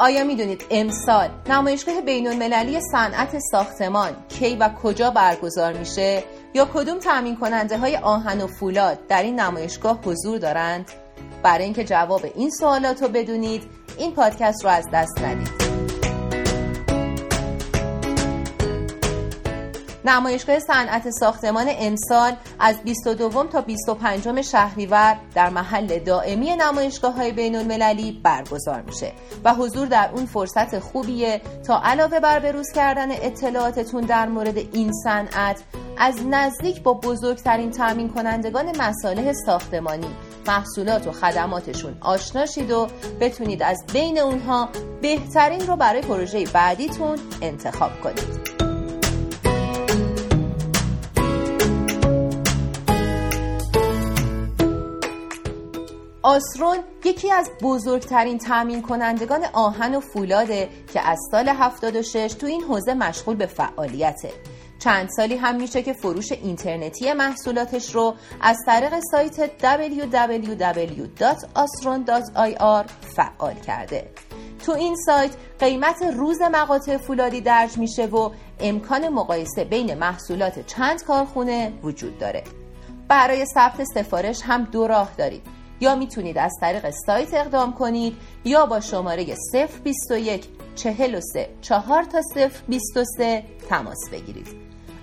آیا می‌دونید امسال نمایشگاه بین المللی صنعت ساختمان کی و کجا برگزار میشه یا کدوم تامین کننده های آهن و فولاد در این نمایشگاه حضور دارند؟ برای اینکه جواب این سوالات رو بدونید این پادکست رو از دست ندید. نمایشگاه صنعت ساختمان امسال از 22 تا 25 شهریور در محل دائمی نمایشگاه های بین المللی برگزار میشه و حضور در اون فرصت خوبیه تا علاوه بر بروز کردن اطلاعاتتون در مورد این صنعت از نزدیک با بزرگترین تامین کنندگان مصالح ساختمانی محصولات و خدماتشون آشنا شید و بتونید از بین اونها بهترین رو برای پروژه بعدیتون انتخاب کنید. آسرون یکی از بزرگترین تامین کنندگان آهن و فولاده که از سال 76 تو این حوزه مشغول به فعالیته. چند سالی هم میشه که فروش اینترنتی محصولاتش رو از طریق سایت www.asron.ir فعال کرده. تو این سایت قیمت روز مقاطع فولادی درج میشه و امکان مقایسه بین محصولات چند کارخونه وجود داره. برای ثبت سفارش هم دو راه دارید یا می‌تونید از طریق سایت اقدام کنید یا با شماره 021 43 4 تا 023 تماس بگیرید.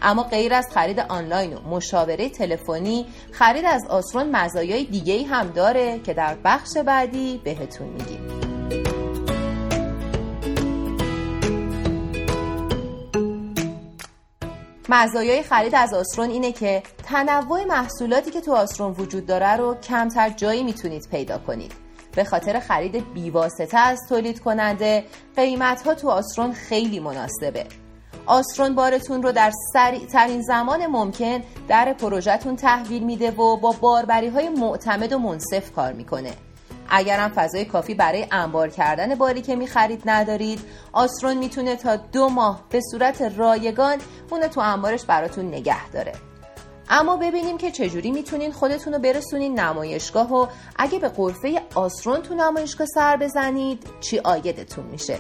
اما غیر از خرید آنلاین و مشاوره تلفنی خرید از آسرون مزایای دیگه هم داره که در بخش بعدی بهتون میگیم. مزایای خرید از آسرون اینه که تنوع محصولاتی که تو آسرون وجود داره رو کمتر جایی می‌تونید پیدا کنید. به خاطر خرید بیواسطه از تولید کننده قیمت ها تو آسرون خیلی مناسبه. آسرون بارتون رو در سریع ترین زمان ممکن در پروژهتون تحویل میده و با باربری های معتمد و منصف کار می‌کنه. اگرم فضای کافی برای انبار کردن باری که می‌خرید ندارید آسرون می‌تونه تا دو ماه به صورت رایگان اون تو انبارش براتون نگه داره. اما ببینیم که چجوری می‌تونین خودتون رو برسونین نمایشگاه و اگه به قرفه آسرون تو نمایشگاه سر بزنید چی آیدتون میشه؟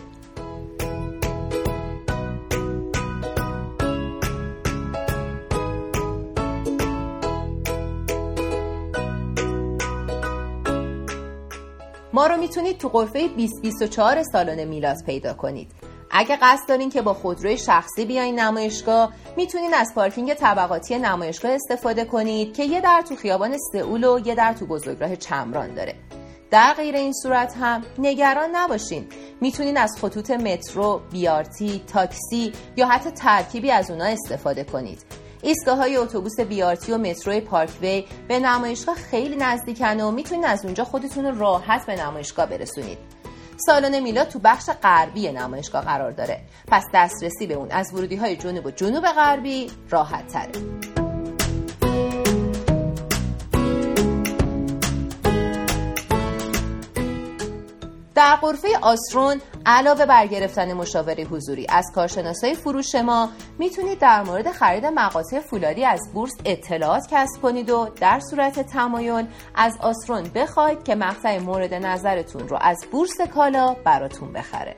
ما رو می‌تونید تو قرفه 2024 سالن میلاد پیدا کنید. اگه قصد دارین که با خودروی شخصی بیاین نمایشگاه می‌تونین از پارکینگ طبقاتی نمایشگاه استفاده کنید که یه در تو خیابان سئول و یه در تو بزرگراه چمران داره. در غیر این صورت هم نگران نباشین. می‌تونین از خطوط مترو، بیارتی، تاکسی یا حتی ترکیبی از اونا استفاده کنید. ایستگاه های اتوبوس بیارتی و مترو پارکوی به نمایشگاه خیلی نزدیکن و می‌تونید از اونجا خودتون رو راحت به نمایشگاه برسونید. سالن میلاد تو بخش غربی نمایشگاه قرار داره. پس دسترسی به اون از ورودی های جنوب و جنوب غربی راحت تره در قرفه آسترون علاوه بر گرفتن مشاوره حضوری از کارشناسای فروش ما می‌تونید در مورد خرید مقاطع فولادی از بورس اطلاعات کسب کنید و در صورت تمایل از آسترون بخواید که مقطع مورد نظرتون رو از بورس کالا براتون بخره.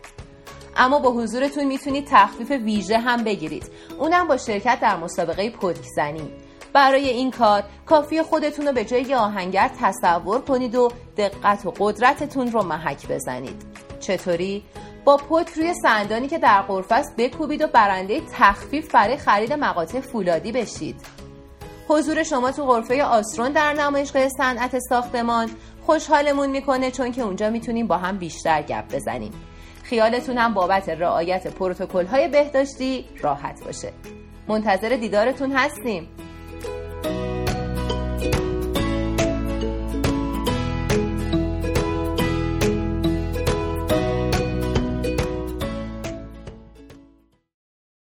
اما با حضورتون می‌تونید تخفیف ویژه هم بگیرید. اونم با شرکت در مسابقه پودکزنی برای این کار کافی خودتون رو به جای آهنگر تصور کنید و دقت و قدرتتون رو محک بزنید. چطوری؟ با پک روی سندانی که در قرفه است بکوبید و برنده تخفیف برای خرید مقاطع فولادی بشید. حضور شما تو غرفه آسترون در نمایشگاه صنعت ساختمان خوشحالمون می‌کنه چون که اونجا می‌تونیم با هم بیشتر گپ بزنیم. خیالتون هم بابت رعایت پروتکل های بهداشتی راحت باشه. منتظر دیدارتون هستیم.